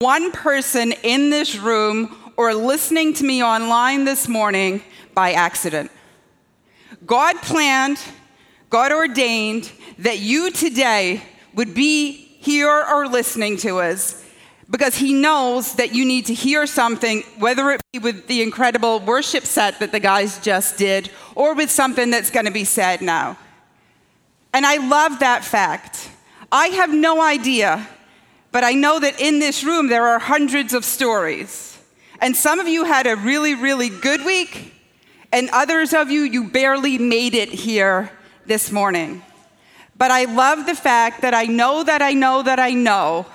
one person in this room or listening to me online this morning by accident. God planned, God ordained that you today would be here or listening to us because He knows that you need to hear something, whether it be with the incredible worship set that the guys just did or with something that's going to be said now. And I love that fact. I have no idea, but I know that in this room there are hundreds of stories. And some of you had a really, really good week, and others of you, you barely made it here this morning. But I love the fact that I know that I know that I know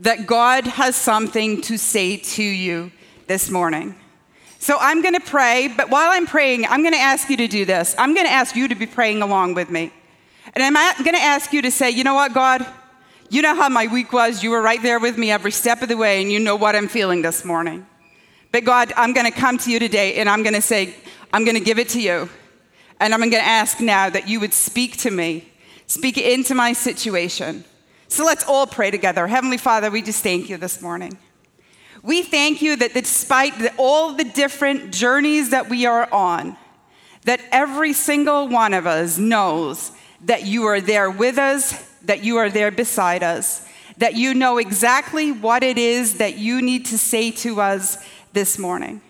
that God has something to say to you this morning. So I'm going to pray, but while I'm praying, I'm going to ask you to do this. I'm going to ask you to be praying along with me. And I'm going to ask you to say, you know what, God? You know how my week was. You were right there with me every step of the way, and you know what I'm feeling this morning. But God, I'm going to come to you today, and I'm going to say, I'm going to give it to you. And I'm going to ask now that you would speak to me, speak into my situation. So let's all pray together. Heavenly Father, we just thank you this morning. We thank you that despite all the different journeys that we are on, that every single one of us knows that you are there with us, that you are there beside us, that you know exactly what it is that you need to say to us this morning.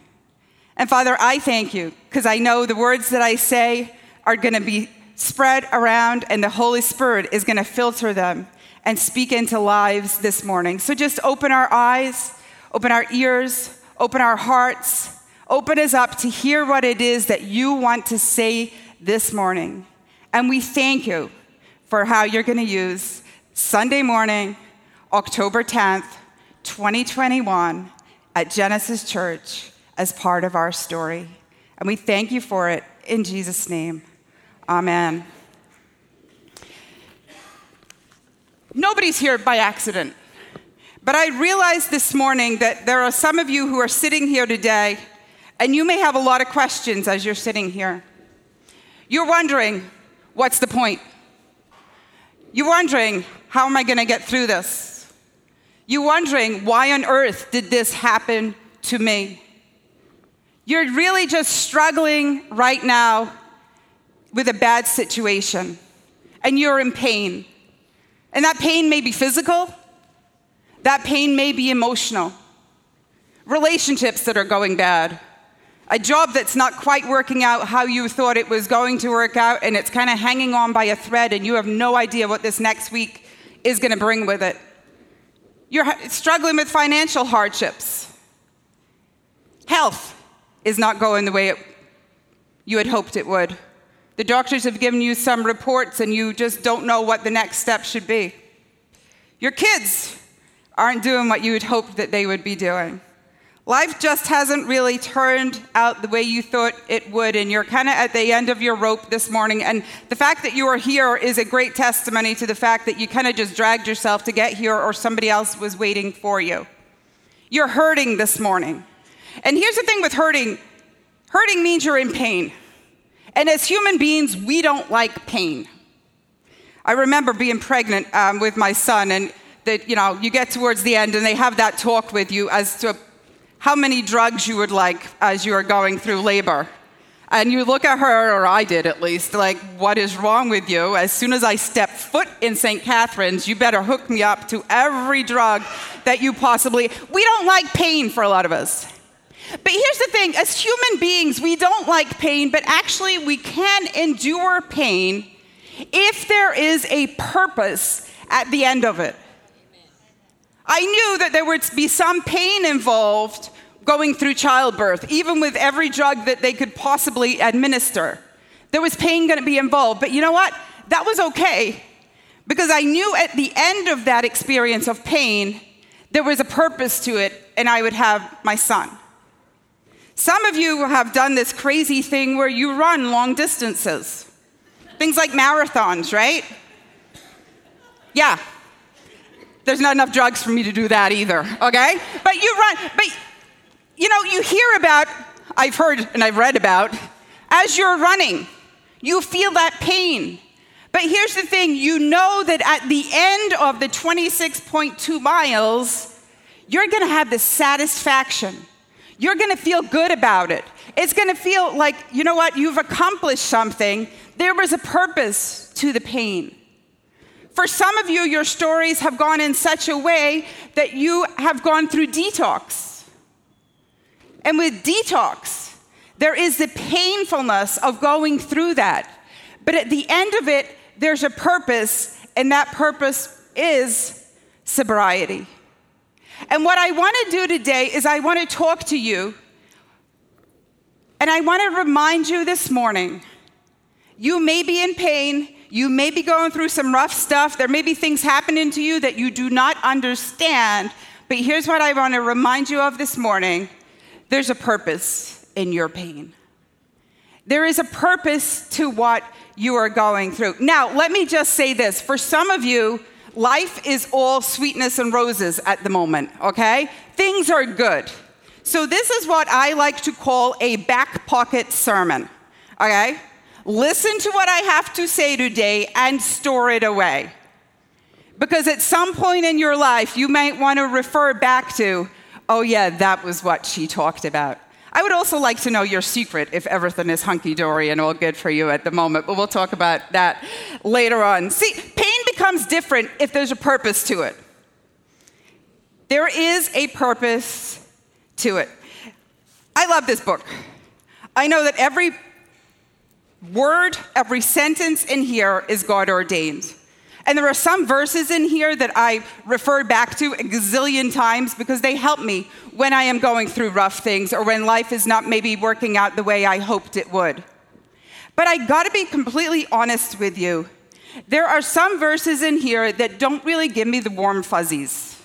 And Father, I thank you because I know the words that I say are going to be spread around and the Holy Spirit is going to filter them and speak into lives this morning. So just open our eyes, open our ears, open our hearts, open us up to hear what it is that you want to say this morning. And we thank you for how you're going to use Sunday morning, October 10th, 2021, at Genesis Church as part of our story. And we thank you for it in Jesus' name. Amen. Nobody's here by accident. But I realized this morning that there are some of you who are sitting here today, and you may have a lot of questions as you're sitting here. You're wondering, what's the point? You're wondering, how am I going to get through this? You're wondering, why on earth did this happen to me? You're really just struggling right now with a bad situation, and you're in pain. And that pain may be physical, that pain may be emotional. Relationships that are going bad, a job that's not quite working out how you thought it was going to work out, and it's kind of hanging on by a thread, and you have no idea what this next week is going to bring with it. You're struggling with financial hardships. Health is not going the way it, you had hoped it would. The doctors have given you some reports and you just don't know what the next step should be. Your kids aren't doing what you had hoped that they would be doing. Life just hasn't really turned out the way you thought it would, and you're kind of at the end of your rope this morning. And the fact that you are here is a great testimony to the fact that you kind of just dragged yourself to get here, or somebody else was waiting for you. You're hurting this morning. And here's the thing with hurting hurting means you're in pain. And as human beings, we don't like pain. I remember being pregnant um, with my son, and that you know, you get towards the end, and they have that talk with you as to how many drugs you would like as you are going through labor. And you look at her, or I did at least, like, what is wrong with you? As soon as I step foot in St. Catherine's, you better hook me up to every drug that you possibly. We don't like pain for a lot of us. But here's the thing as human beings, we don't like pain, but actually, we can endure pain if there is a purpose at the end of it. I knew that there would be some pain involved going through childbirth, even with every drug that they could possibly administer. There was pain going to be involved. But you know what? That was okay because I knew at the end of that experience of pain, there was a purpose to it, and I would have my son. Some of you have done this crazy thing where you run long distances, things like marathons, right? Yeah. There's not enough drugs for me to do that either, okay? But you run, but you know, you hear about, I've heard and I've read about, as you're running, you feel that pain. But here's the thing you know that at the end of the 26.2 miles, you're to have the satisfaction. You're to feel good about it. It's to feel like, you know what, you've accomplished something. There was a purpose to the pain. For some of you, your stories have gone in such a way that you have gone through detox. And with detox, there is the painfulness of going through that. But at the end of it, there's a purpose, and that purpose is sobriety. And what I want to do today is I want to talk to you, and I want to remind you this morning you may be in pain, you may be going through some rough stuff, there may be things happening to you that you do not understand, but here's what I want to remind you of this morning there's a purpose in your pain. There is a purpose to what you are going through. Now, let me just say this for some of you, life is all sweetness and roses at the moment, okay? Things are good. So, this is what I like to call a back pocket sermon, okay? Listen to what I have to say today and store it away. Because at some point in your life, you might want to refer back to, oh, yeah, that was what she talked about. I would also like to know your secret if everything is hunky dory and all good for you at the moment, but we'll talk about that later on. See, pain becomes different if there's a purpose to it. There is a purpose to it. I love this book. I know that every word, every sentence in here is God ordained. And there are some verses in here that I refer back to a gazillion times because they help me when I am going through rough things or when life is not maybe working out the way I hoped it would. But I gotta be completely honest with you. There are some verses in here that don't really give me the warm fuzzies.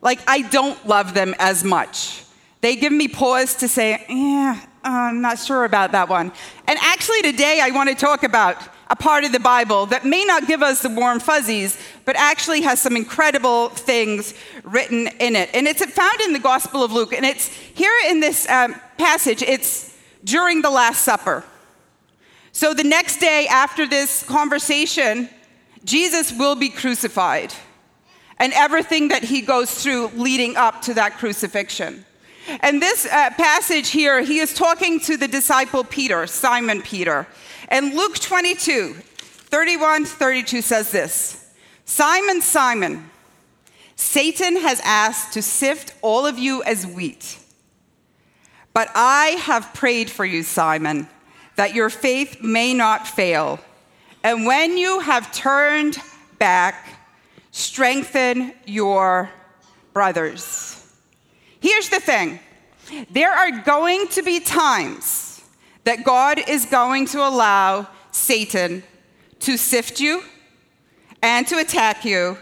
Like, I don't love them as much. They give me pause to say, yeah, I'm not sure about that one. And actually, today I want to talk about a part of the Bible that may not give us the warm fuzzies, but actually has some incredible things written in it. And it's found in the Gospel of Luke. And it's here in this um, passage, it's during the Last Supper. So the next day after this conversation, Jesus will be crucified and everything that he goes through leading up to that crucifixion. And this uh, passage here, he is talking to the disciple Peter, Simon Peter. And Luke 22, 31 32 says this Simon, Simon, Satan has asked to sift all of you as wheat. But I have prayed for you, Simon, that your faith may not fail. And when you have turned back, strengthen your brothers. Here's the thing there are going to be times that God is going to allow Satan to sift you and to attack you,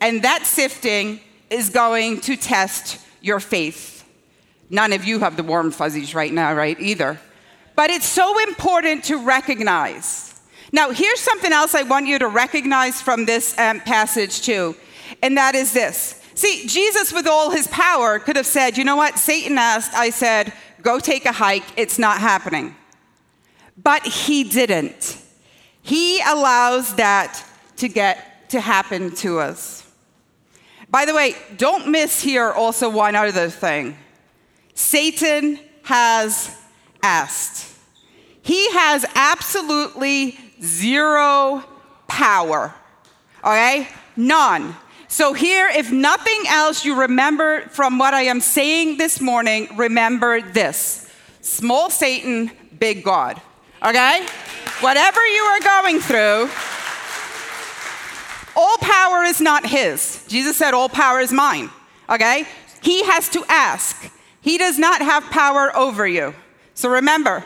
and that sifting is going to test your faith. None of you have the warm fuzzies right now, right? Either. But it's so important to recognize. Now, here's something else I want you to recognize from this um, passage, too, and that is this See, Jesus, with all his power, could have said, you know what? Satan asked, I said, go take a hike. It's not happening. But he didn't. He allows that to get to happen to us. By the way, don't miss here also one other thing. Satan has asked. He has absolutely zero power. Okay? None. So, here, if nothing else, you remember from what I am saying this morning, remember this small Satan, big God. Okay? Whatever you are going through, all power is not his. Jesus said, All power is mine. Okay? He has to ask. He does not have power over you. So remember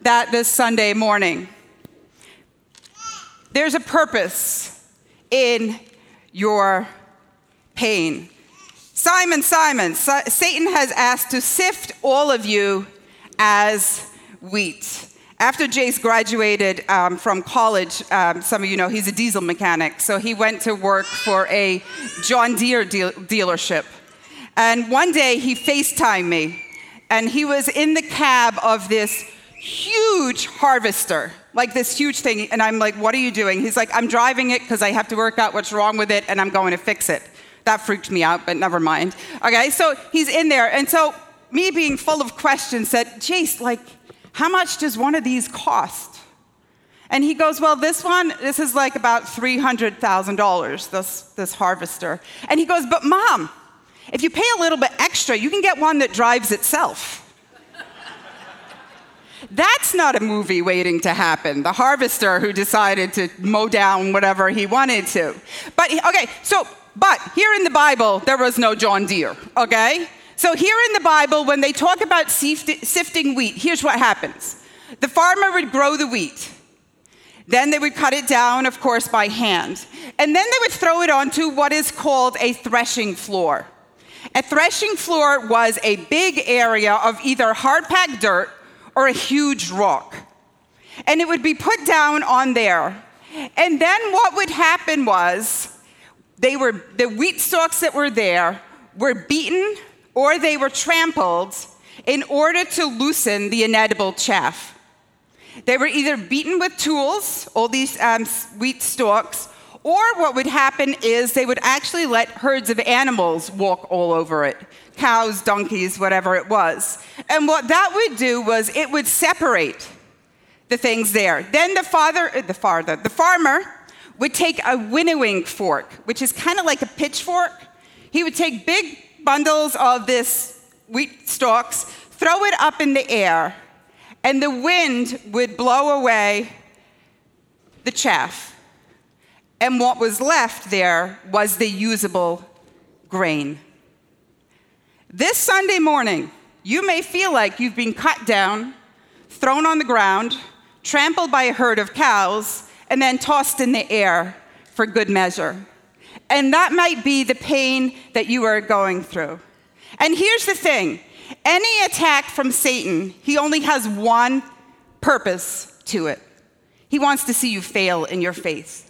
that this Sunday morning. There's a purpose in your pain. Simon, Simon, Satan has asked to sift all of you as wheat. After Jace graduated um, from college, um, some of you know he's a diesel mechanic, so he went to work for a John Deere deal- dealership. And one day he FaceTimed me, and he was in the cab of this huge harvester, like this huge thing. And I'm like, What are you doing? He's like, I'm driving it because I have to work out what's wrong with it, and I'm going to fix it. That freaked me out, but never mind. Okay, so he's in there. And so, me being full of questions, said, Jace, like, how much does one of these cost? And he goes, Well, this one, this is like about $300,000, this, this harvester. And he goes, But mom, if you pay a little bit extra, you can get one that drives itself. That's not a movie waiting to happen. The harvester who decided to mow down whatever he wanted to. But, okay, so, but here in the Bible, there was no John Deere, okay? So, here in the Bible, when they talk about sifting wheat, here's what happens the farmer would grow the wheat. Then they would cut it down, of course, by hand. And then they would throw it onto what is called a threshing floor. A threshing floor was a big area of either hard packed dirt or a huge rock. And it would be put down on there. And then what would happen was they were the wheat stalks that were there were beaten or they were trampled in order to loosen the inedible chaff. They were either beaten with tools, all these um, wheat stalks, or what would happen is they would actually let herds of animals walk all over it cows, donkeys, whatever it was. And what that would do was it would separate the things there. Then the father, uh, the father, the farmer would take a winnowing fork, which is kind of like a pitchfork. He would take big bundles of this wheat stalks, throw it up in the air, and the wind would blow away the chaff. And what was left there was the usable grain. This Sunday morning, you may feel like you've been cut down, thrown on the ground, trampled by a herd of cows, and then tossed in the air for good measure. And that might be the pain that you are going through. And here's the thing any attack from Satan, he only has one purpose to it. He wants to see you fail in your faith.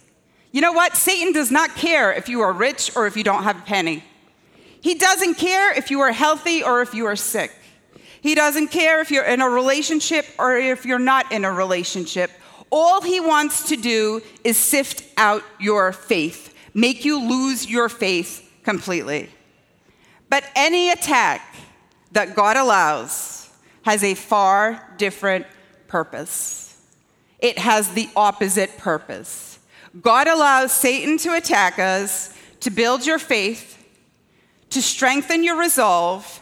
You know what? Satan does not care if you are rich or if you don't have a penny. He doesn't care if you are healthy or if you are sick. He doesn't care if you're in a relationship or if you're not in a relationship. All he wants to do is sift out your faith, make you lose your faith completely. But any attack that God allows has a far different purpose. It has the opposite purpose. God allows Satan to attack us to build your faith, to strengthen your resolve,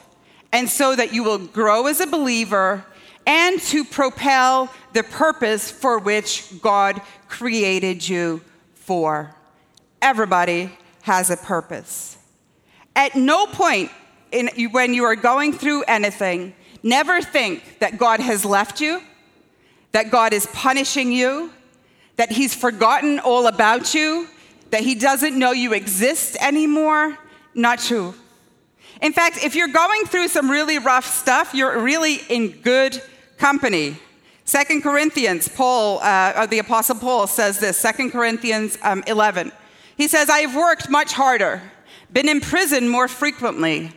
and so that you will grow as a believer and to propel the purpose for which God created you for. Everybody has a purpose. At no point in, when you are going through anything, never think that God has left you, that God is punishing you, that he's forgotten all about you, that he doesn't know you exist anymore. Not true. In fact, if you're going through some really rough stuff, you're really in good company. Second Corinthians, Paul, uh, the Apostle Paul says this, Second Corinthians um, 11. He says, I have worked much harder, been in prison more frequently,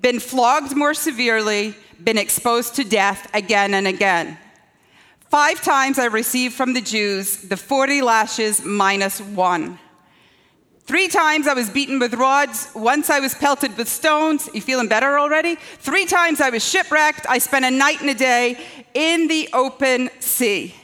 been flogged more severely, been exposed to death again and again. Five times I received from the Jews the 40 lashes minus one. Three times I was beaten with rods. Once I was pelted with stones. You feeling better already? Three times I was shipwrecked. I spent a night and a day in the open sea.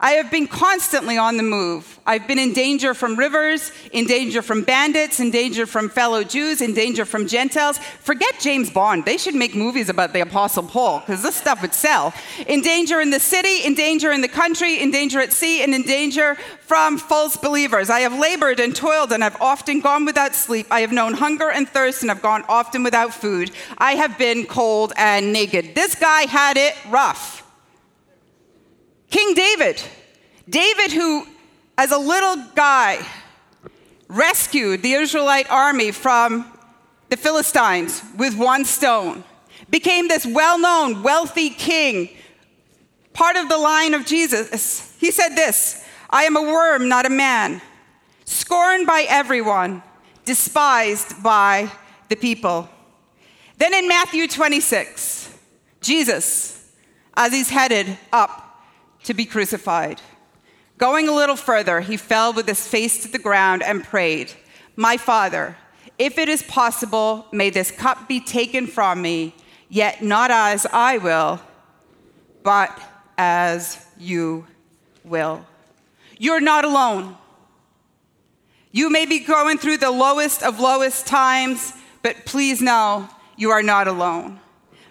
I have been constantly on the move. I've been in danger from rivers, in danger from bandits, in danger from fellow Jews, in danger from Gentiles. Forget James Bond. They should make movies about the Apostle Paul because this stuff would sell. In danger in the city, in danger in the country, in danger at sea, and in danger from false believers. I have labored and toiled and I've often gone without sleep. I have known hunger and thirst and I've gone often without food. I have been cold and naked. This guy had it rough. King David, David, who as a little guy rescued the Israelite army from the Philistines with one stone, became this well known, wealthy king, part of the line of Jesus. He said this I am a worm, not a man, scorned by everyone, despised by the people. Then in Matthew 26, Jesus, as he's headed up to be crucified. Going a little further, he fell with his face to the ground and prayed, My Father, If it is possible, may this cup be taken from me, yet not as I will, but as you will. You're not alone. You may be going through the lowest of lowest times, but please know you are not alone.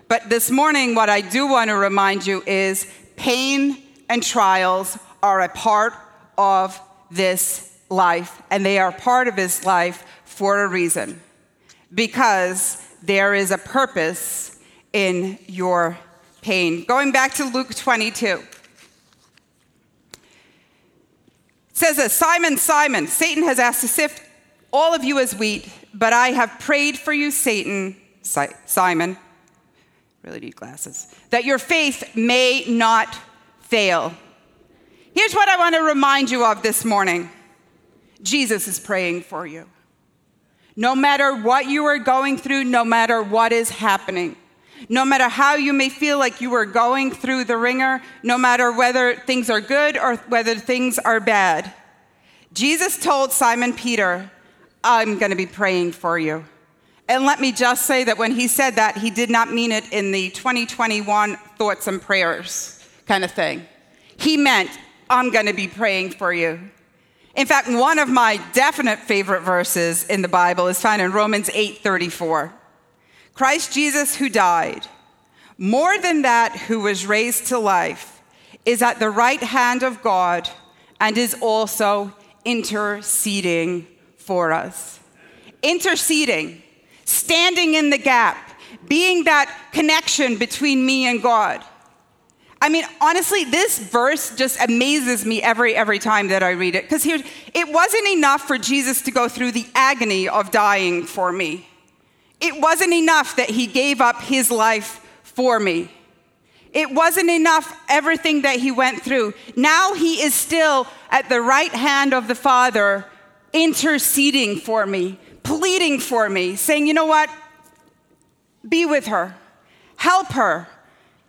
But this morning, what I do want to remind you is pain and trials are a part of this life, and they are part of his life for a reason because there is a purpose in your pain. Going back to Luke 22. It says this Simon, Simon, Satan has asked to sift all of you as wheat, but I have prayed for you, Satan, Simon, really need glasses, that your faith may not fail. Here's what I want to remind you of this morning Jesus is praying for you. No matter what you are going through, no matter what is happening, no matter how you may feel like you are going through the wringer, no matter whether things are good or whether things are bad, Jesus told Simon Peter, I'm going to be praying for you. And let me just say that when he said that, he did not mean it in the 2021 thoughts and prayers kind of thing. He meant, I'm going to be praying for you. In fact, one of my definite favorite verses in the Bible is found in Romans 8:34. Christ Jesus, who died, more than that, who was raised to life, is at the right hand of God and is also interceding for us. Interceding, standing in the gap, being that connection between me and God. I mean, honestly, this verse just amazes me every every time that I read it. Because here, it wasn't enough for Jesus to go through the agony of dying for me. It wasn't enough that he gave up his life for me. It wasn't enough, everything that he went through. Now he is still at the right hand of the Father, interceding for me, pleading for me, saying, you know what? Be with her, help her,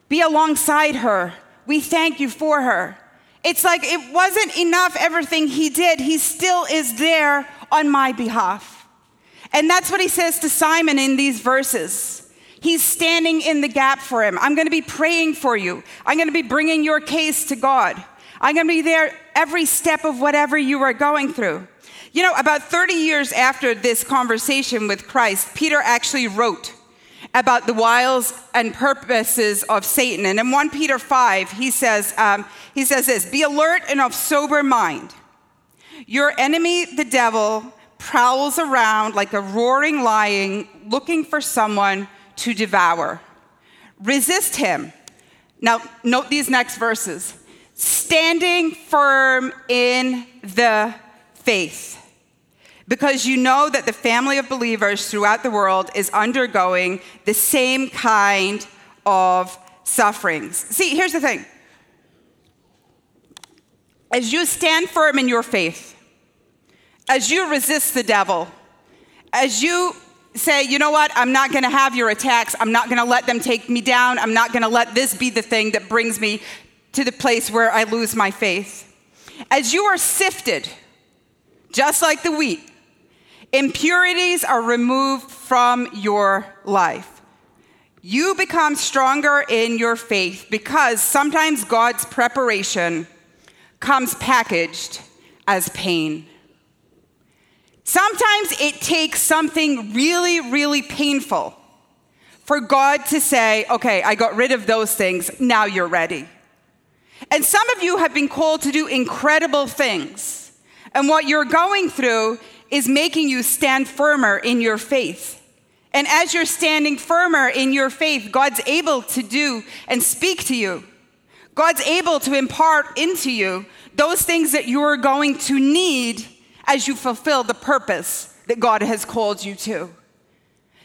be alongside her. We thank you for her. It's like it wasn't enough, everything he did. He still is there on my behalf. And that's what he says to Simon in these verses. He's standing in the gap for him. I'm going to be praying for you. I'm going to be bringing your case to God. I'm going to be there every step of whatever you are going through. You know, about 30 years after this conversation with Christ, Peter actually wrote about the wiles and purposes of Satan. And in 1 Peter 5, he says, um, he says this Be alert and of sober mind. Your enemy, the devil, prowls around like a roaring lion looking for someone to devour. Resist him. Now, note these next verses standing firm in the faith. Because you know that the family of believers throughout the world is undergoing the same kind of sufferings. See, here's the thing. As you stand firm in your faith, as you resist the devil, as you say, you know what, I'm not gonna have your attacks, I'm not gonna let them take me down, I'm not gonna let this be the thing that brings me to the place where I lose my faith. As you are sifted, just like the wheat, impurities are removed from your life. You become stronger in your faith because sometimes God's preparation comes packaged as pain. Sometimes it takes something really, really painful for God to say, okay, I got rid of those things, now you're ready. And some of you have been called to do incredible things. And what you're going through is making you stand firmer in your faith. And as you're standing firmer in your faith, God's able to do and speak to you. God's able to impart into you those things that you're going to need as you fulfill the purpose that God has called you to.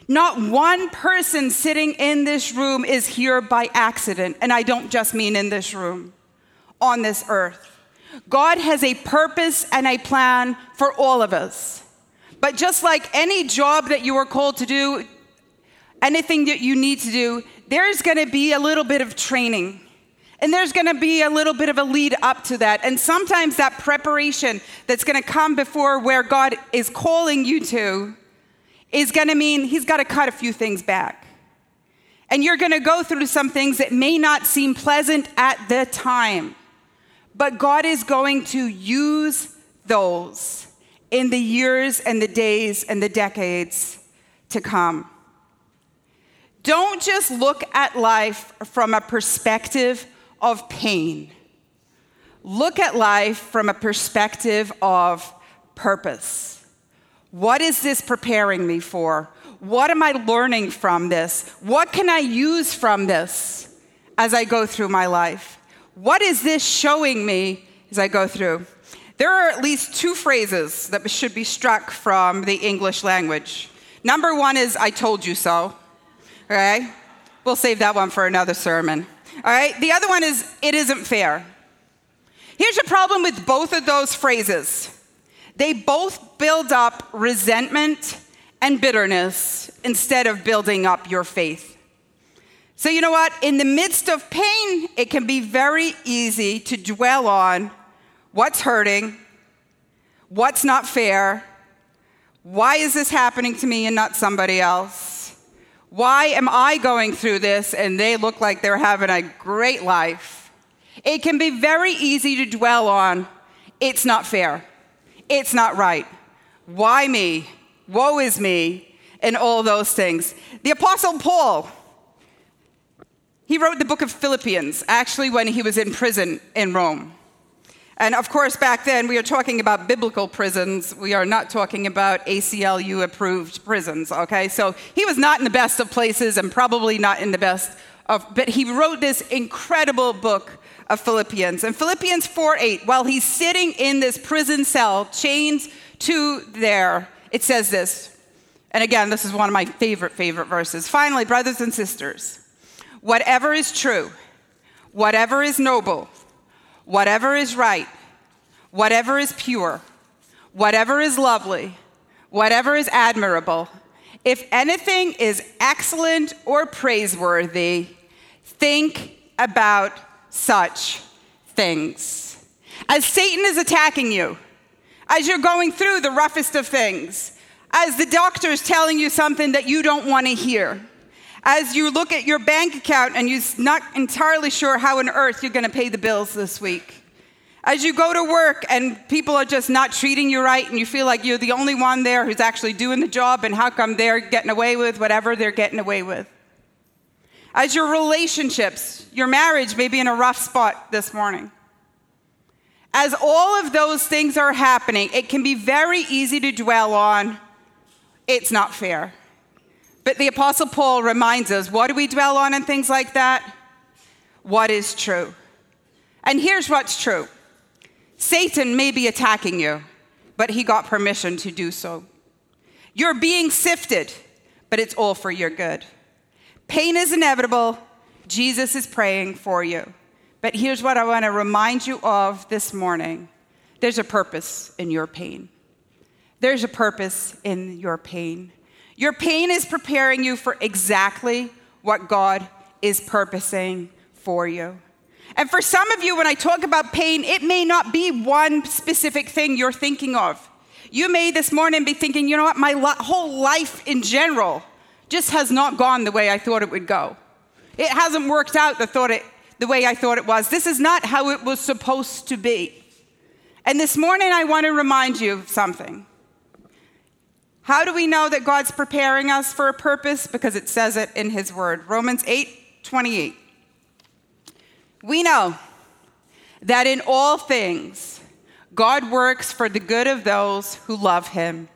Not one person sitting in this room is here by accident, and I don't just mean in this room, on this earth. God has a purpose and a plan for all of us. But just like any job that you are called to do, anything that you need to do, there's going to be a little bit of training. And there's going to be a little bit of a lead up to that. And sometimes that preparation that's going to come before where God is calling you to is going to mean he's got to cut a few things back. And you're going to go through some things that may not seem pleasant at the time. But God is going to use those in the years and the days and the decades to come. Don't just look at life from a perspective of pain. Look at life from a perspective of purpose. What is this preparing me for? What am I learning from this? What can I use from this as I go through my life? What is this showing me as I go through? There are at least two phrases that should be struck from the English language. Number one is, I told you so. Okay? We'll save that one for another sermon. All right? The other one is, it isn't fair. Here's a problem with both of those phrases they both build up resentment and bitterness instead of building up your faith. So, you know what? In the midst of pain, it can be very easy to dwell on what's hurting, what's not fair, why is this happening to me and not somebody else? Why am I going through this and they look like they're having a great life? It can be very easy to dwell on it's not fair, it's not right. Why me? Woe is me, and all those things. The Apostle Paul, he wrote the book of Philippians actually when he was in prison in Rome. And of course, back then we are talking about biblical prisons. We are not talking about ACLU approved prisons, okay? So he was not in the best of places and probably not in the best of, but he wrote this incredible book of Philippians. And Philippians 4 8, while he's sitting in this prison cell, chained to there, it says this. And again, this is one of my favorite, favorite verses. Finally, brothers and sisters, whatever is true, whatever is noble, whatever is right, whatever is pure, whatever is lovely, whatever is admirable, if anything is excellent or praiseworthy, think about such things. As Satan is attacking you, as you're going through the roughest of things, as the doctor is telling you something that you don't want to hear, as you look at your bank account and you're not entirely sure how on earth you're going to pay the bills this week. As you go to work and people are just not treating you right and you feel like you're the only one there who's actually doing the job and how come they're getting away with whatever they're getting away with. As your relationships, your marriage may be in a rough spot this morning. As all of those things are happening, it can be very easy to dwell on it's not fair. But the Apostle Paul reminds us what do we dwell on and things like that? What is true. And here's what's true Satan may be attacking you, but he got permission to do so. You're being sifted, but it's all for your good. Pain is inevitable. Jesus is praying for you. But here's what I want to remind you of this morning there's a purpose in your pain. There's a purpose in your pain. Your pain is preparing you for exactly what God is purposing for you. And for some of you, when I talk about pain, it may not be one specific thing you're thinking of. You may this morning be thinking, you know what, my lo- whole life in general just has not gone the way I thought it would go. It hasn't worked out the, thought it, the way I thought it was. This is not how it was supposed to be. And this morning, I want to remind you of something. How do we know that God's preparing us for a purpose? Because it says it in His Word. Romans 8 28. We know that in all things, God works for the good of those who love Him,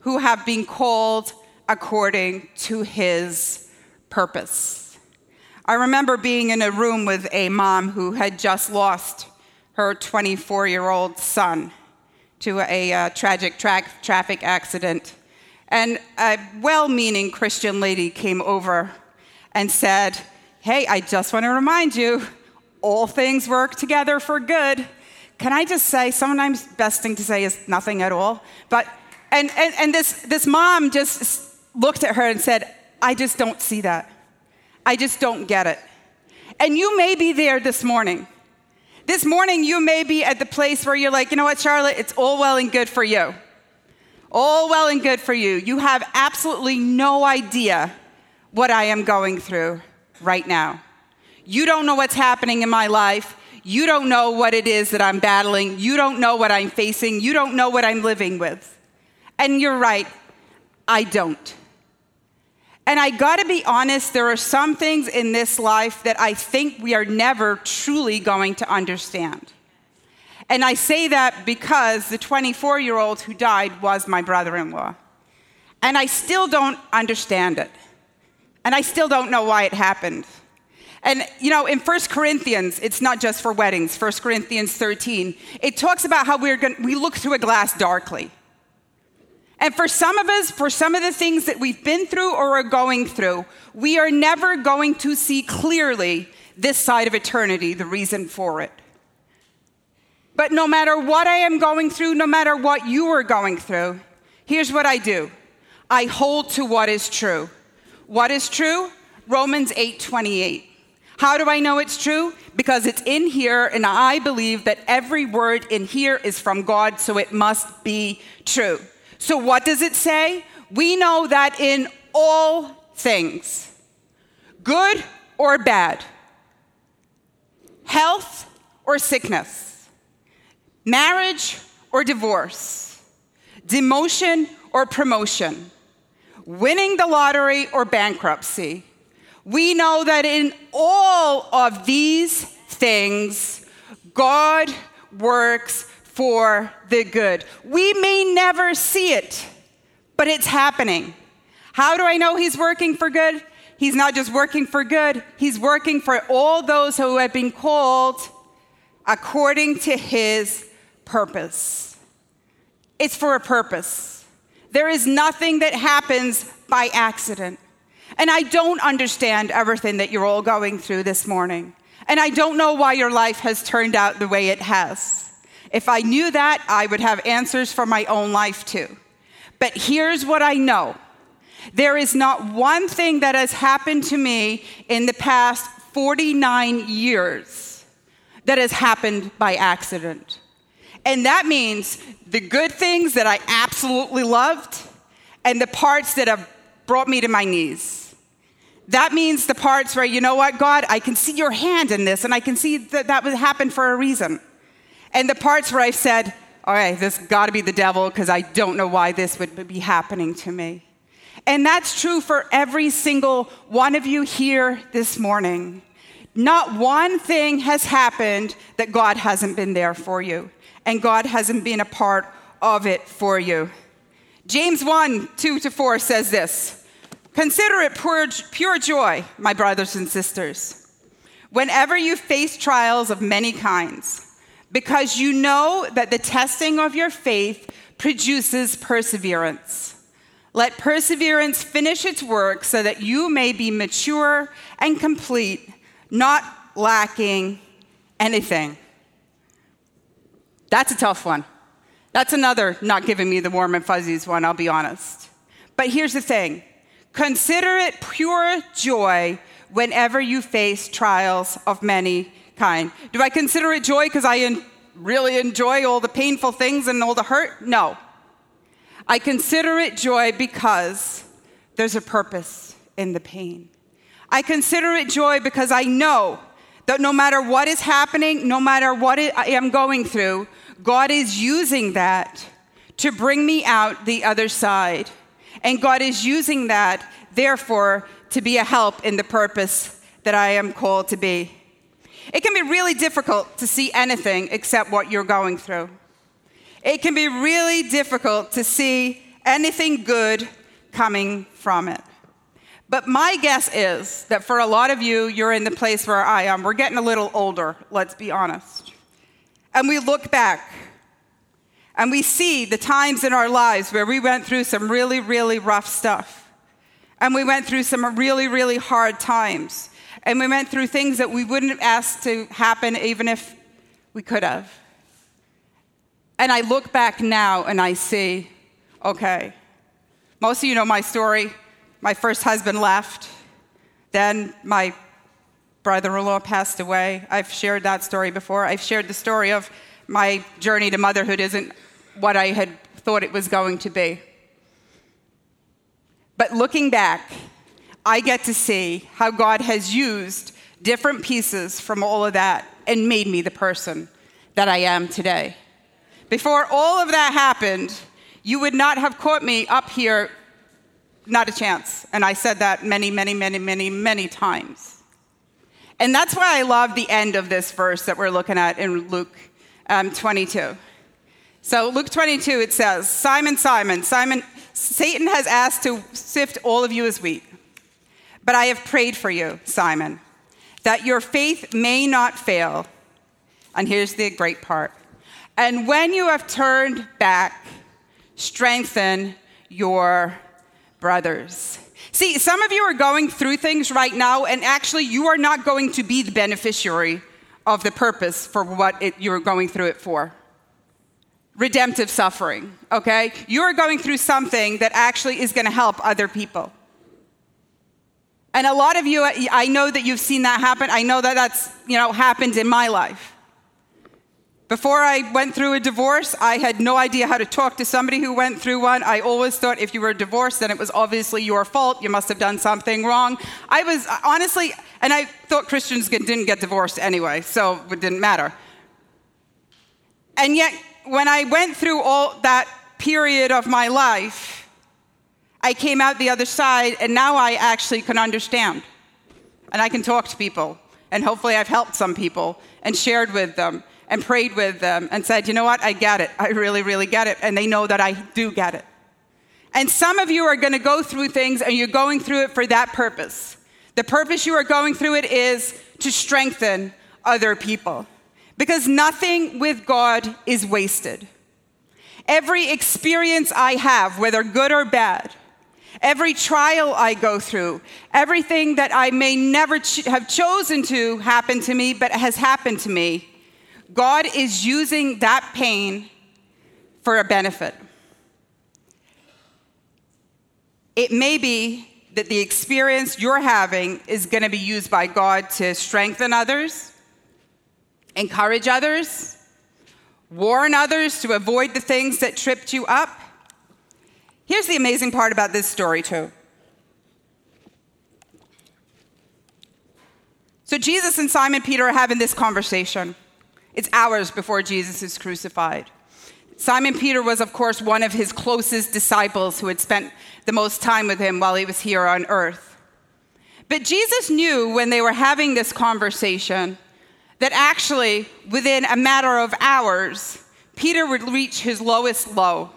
who have been called according to His purpose. I remember being in a room with a mom who had just lost her 24 year old son to a uh, tragic tra- traffic accident. And a well meaning Christian lady came over and said, Hey, I just want to remind you, all things work together for good. Can I just say, sometimes best thing to say is nothing at all. But, and, and, and this, this mom just looked at her and said, I just don't see that. I just don't get it. And you may be there this morning. This morning, you may be at the place where you're like, you know what, Charlotte, it's all well and good for you. All well and good for you. You have absolutely no idea what I am going through right now. You don't know what's happening in my life. You don't know what it is that I'm battling. You don't know what I'm facing. You don't know what I'm living with. And you're right, I don't. And I gotta be honest, there are some things in this life that I think we are never truly going to understand. And I say that because the 24 year old who died was my brother in law. And I still don't understand it. And I still don't know why it happened. And you know, in 1 Corinthians, it's not just for weddings, 1 Corinthians 13, it talks about how we're going we look through a glass darkly. And for some of us, for some of the things that we've been through or are going through, we are never going to see clearly this side of eternity, the reason for it. But no matter what I am going through, no matter what you are going through, here's what I do I hold to what is true. What is true? Romans 8 28. How do I know it's true? Because it's in here, and I believe that every word in here is from God, so it must be true. So, what does it say? We know that in all things, good or bad, health or sickness, marriage or divorce, demotion or promotion, winning the lottery or bankruptcy, we know that in all of these things, God works for the good. We may never see it, but it's happening. How do I know He's working for good? He's not just working for good, He's working for all those who have been called according to His purpose. It's for a purpose. There is nothing that happens by accident. And I don't understand everything that you're all going through this morning. And I don't know why your life has turned out the way it has. If I knew that, I would have answers for my own life too. But here's what I know there is not one thing that has happened to me in the past 49 years that has happened by accident. And that means the good things that I absolutely loved and the parts that have brought me to my knees. That means the parts where, you know what, God, I can see your hand in this, and I can see that that would happen for a reason. And the parts where I've said, all right, this got to be the devil because I don't know why this would be happening to me. And that's true for every single one of you here this morning. Not one thing has happened that God hasn't been there for you, and God hasn't been a part of it for you. James 1 2 to 4 says this. Consider it pure, pure joy, my brothers and sisters, whenever you face trials of many kinds, because you know that the testing of your faith produces perseverance. Let perseverance finish its work so that you may be mature and complete, not lacking anything. That's a tough one. That's another not giving me the warm and fuzzies one, I'll be honest. But here's the thing Consider it pure joy whenever you face trials of many kind. Do I consider it joy because I really enjoy all the painful things and all the hurt? No. I consider it joy because there's a purpose in the pain. I consider it joy because I know that no matter what is happening, no matter what I am going through, God is using that to bring me out the other side. And God is using that, therefore, to be a help in the purpose that I am called to be. It can be really difficult to see anything except what you're going through. It can be really difficult to see anything good coming from it. But my guess is that for a lot of you, you're in the place where I am. We're getting a little older, let's be honest. And we look back and we see the times in our lives where we went through some really, really rough stuff. And we went through some really, really hard times. And we went through things that we wouldn't have asked to happen even if we could have. And I look back now and I see, okay, most of you know my story. My first husband left. Then my brother in law passed away. I've shared that story before. I've shared the story of my journey to motherhood isn't what I had thought thought it was going to be. But looking back, I get to see how God has used different pieces from all of that and made me the person that I am today. Before all of that happened, you would not have caught me up here, not a chance. And I said that many, many, many, many, many times. And that's why I love the end of this verse that we're looking at in Luke um, 22. So, Luke 22, it says, Simon, Simon, Simon, Satan has asked to sift all of you as wheat. But I have prayed for you, Simon, that your faith may not fail. And here's the great part. And when you have turned back, strengthen your brothers. See, some of you are going through things right now, and actually, you are not going to be the beneficiary of the purpose for what it, you're going through it for. Redemptive suffering, okay? You're going through something that actually is going to help other people. And a lot of you, I know that you've seen that happen. I know that that's, you know, happened in my life. Before I went through a divorce, I had no idea how to talk to somebody who went through one. I always thought if you were divorced, then it was obviously your fault. You must have done something wrong. I was honestly, and I thought Christians didn't get divorced anyway, so it didn't matter. And yet, when I went through all that period of my life, I came out the other side, and now I actually can understand. And I can talk to people. And hopefully, I've helped some people and shared with them and prayed with them and said, you know what, I get it. I really, really get it. And they know that I do get it. And some of you are going to go through things and you're going through it for that purpose. The purpose you are going through it is to strengthen other people. Because nothing with God is wasted. Every experience I have, whether good or bad, every trial I go through, everything that I may never ch- have chosen to happen to me, but has happened to me, God is using that pain for a benefit. It may be that the experience you're having is going to be used by God to strengthen others, encourage others, warn others to avoid the things that tripped you up. Here's the amazing part about this story, too. So, Jesus and Simon Peter are having this conversation. It's hours before Jesus is crucified. Simon Peter was, of course, one of his closest disciples who had spent the most time with him while he was here on earth. But Jesus knew when they were having this conversation that actually, within a matter of hours, Peter would reach his lowest low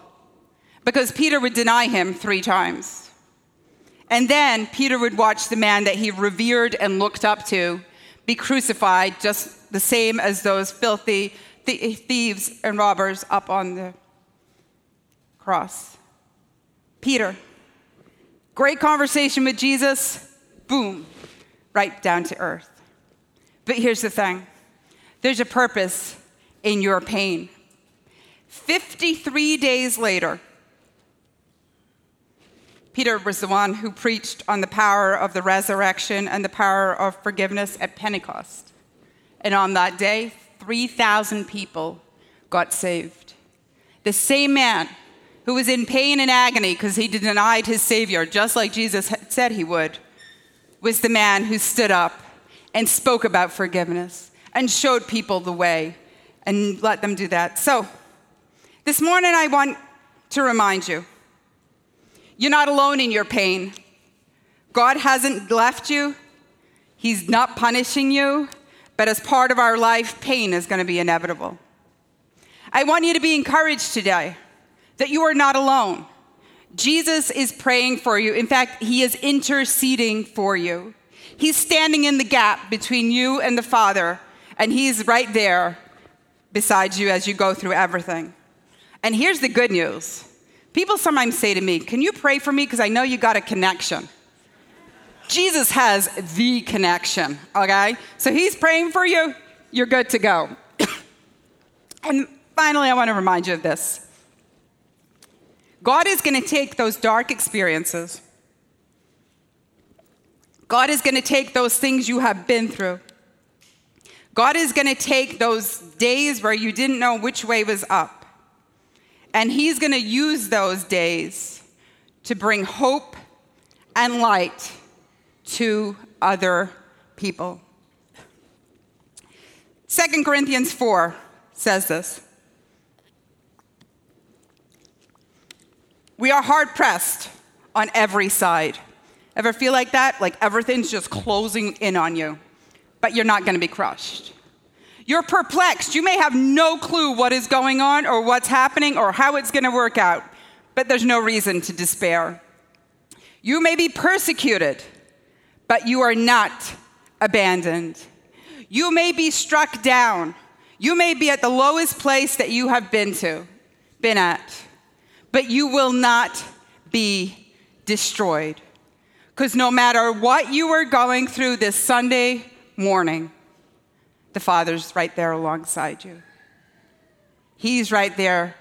because Peter would deny him three times. And then Peter would watch the man that he revered and looked up to be crucified just the same as those filthy thieves and robbers up on the cross. Peter, great conversation with Jesus, boom, right down to earth. But here's the thing there's a purpose in your pain. 53 days later, Peter was the one who preached on the power of the resurrection and the power of forgiveness at Pentecost. And on that day, 3,000 people got saved. The same man who was in pain and agony because he denied his Savior, just like Jesus said he would, was the man who stood up and spoke about forgiveness and showed people the way and let them do that. So, this morning I want to remind you you're not alone in your pain. God hasn't left you, He's not punishing you. But as part of our life, pain is going to be inevitable. I want you to be encouraged today that you are not alone. Jesus is praying for you. In fact, he is interceding for you. He's standing in the gap between you and the Father, and he's right there beside you as you go through everything. And here's the good news people sometimes say to me, Can you pray for me? Because I know you got a connection. Jesus has the connection, okay? So he's praying for you, you're good to go. and finally, I want to remind you of this God is going to take those dark experiences, God is going to take those things you have been through. God is going to take those days where you didn't know which way was up. And He's going to use those days to bring hope and light to other people. 2 Corinthians 4 says this We are hard pressed on every side. Ever feel like that? Like everything's just closing in on you, but you're not going to be crushed. You're perplexed. You may have no clue what is going on or what's happening or how it's going to work out, but there's no reason to despair. You may be persecuted, but you are not abandoned. You may be struck down. You may be at the lowest place that you have been to, been at, but you will not be destroyed. Because no matter what you are going through this Sunday morning, the Father's right there alongside you. He's right there,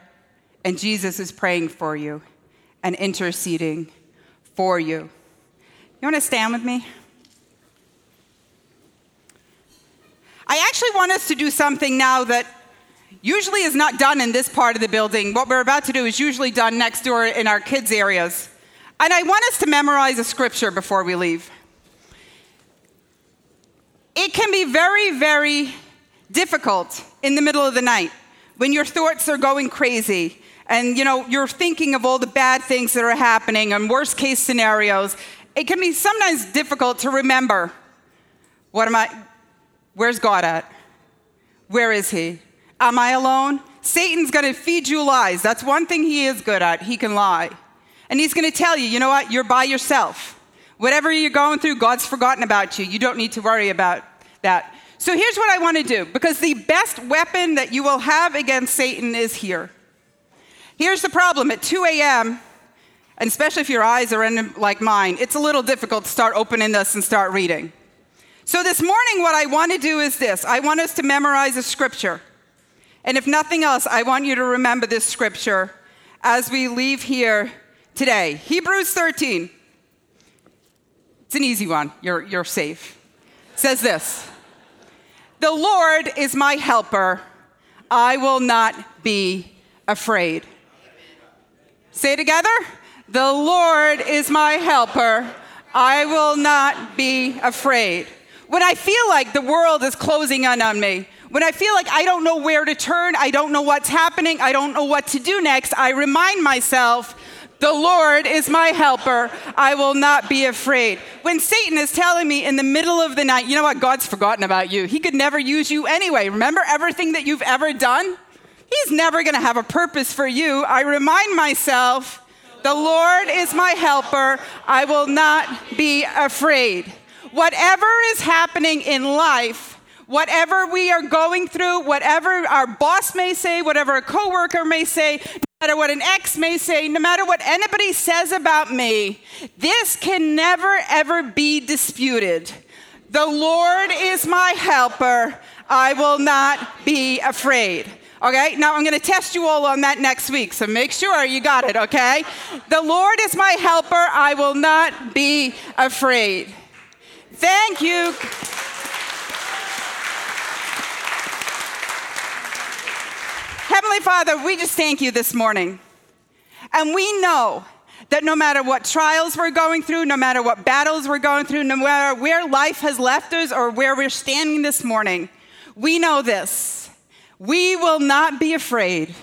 and Jesus is praying for you and interceding for you. You want to stand with me? I actually want us to do something now that usually is not done in this part of the building. What we're about to do is usually done next door in our kids' areas. And I want us to memorize a scripture before we leave. It can be very, very difficult in the middle of the night when your thoughts are going crazy and you know you're thinking of all the bad things that are happening and worst case scenarios. It can be sometimes difficult to remember what am I where's God at? Where is he? Am I alone? Satan's going to feed you lies. That's one thing he is good at. He can lie. And he's going to tell you, you know what? You're by yourself. Whatever you're going through, God's forgotten about you. You don't need to worry about that. So here's what I want to do because the best weapon that you will have against Satan is here. Here's the problem at 2 a.m., and especially if your eyes are in like mine, it's a little difficult to start opening this and start reading. So this morning, what I want to do is this I want us to memorize a scripture. And if nothing else, I want you to remember this scripture as we leave here today. Hebrews 13. It's an easy one. You're, you're safe. It says this The Lord is my helper. I will not be afraid. Say together. The Lord is my helper. I will not be afraid. When I feel like the world is closing in on me, when I feel like I don't know where to turn, I don't know what's happening, I don't know what to do next, I remind myself, the Lord is my helper. I will not be afraid. When Satan is telling me in the middle of the night, you know what? God's forgotten about you. He could never use you anyway. Remember everything that you've ever done? He's never going to have a purpose for you. I remind myself, the Lord is my helper. I will not be afraid. Whatever is happening in life, Whatever we are going through, whatever our boss may say, whatever a coworker may say, matter what an ex may say, no matter what anybody says about me, this can never ever be disputed. The Lord is my helper. I will not be afraid. Okay, now I'm going to test you all on that next week, so make sure you got it, okay? The Lord is my helper. I will not be afraid. Thank you. Heavenly Father, we just thank you this morning. And we know that no matter what trials we're going through, no matter what battles we're going through, no matter where life has left us or where we're standing this morning, we know this. We will not be afraid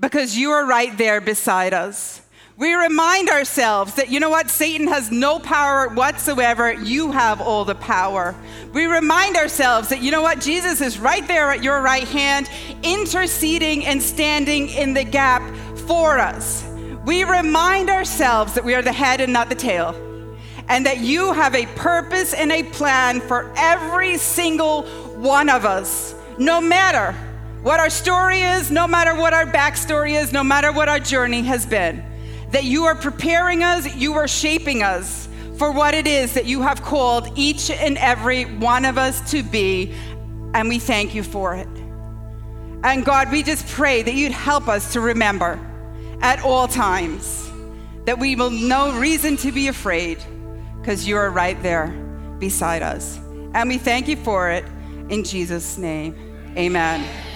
because you are right there beside us. We remind ourselves that, you know what, Satan has no power whatsoever. You have all the power. We remind ourselves that, you know what, Jesus is right there at your right hand, interceding and standing in the gap for us. We remind ourselves that we are the head and not the tail, and that you have a purpose and a plan for every single one of us, no matter what our story is, no matter what our backstory is, no matter what our journey has been that you are preparing us, you are shaping us for what it is that you have called each and every one of us to be. And we thank you for it. And God, we just pray that you'd help us to remember at all times that we will no reason to be afraid because you are right there beside us. And we thank you for it in Jesus' name. Amen.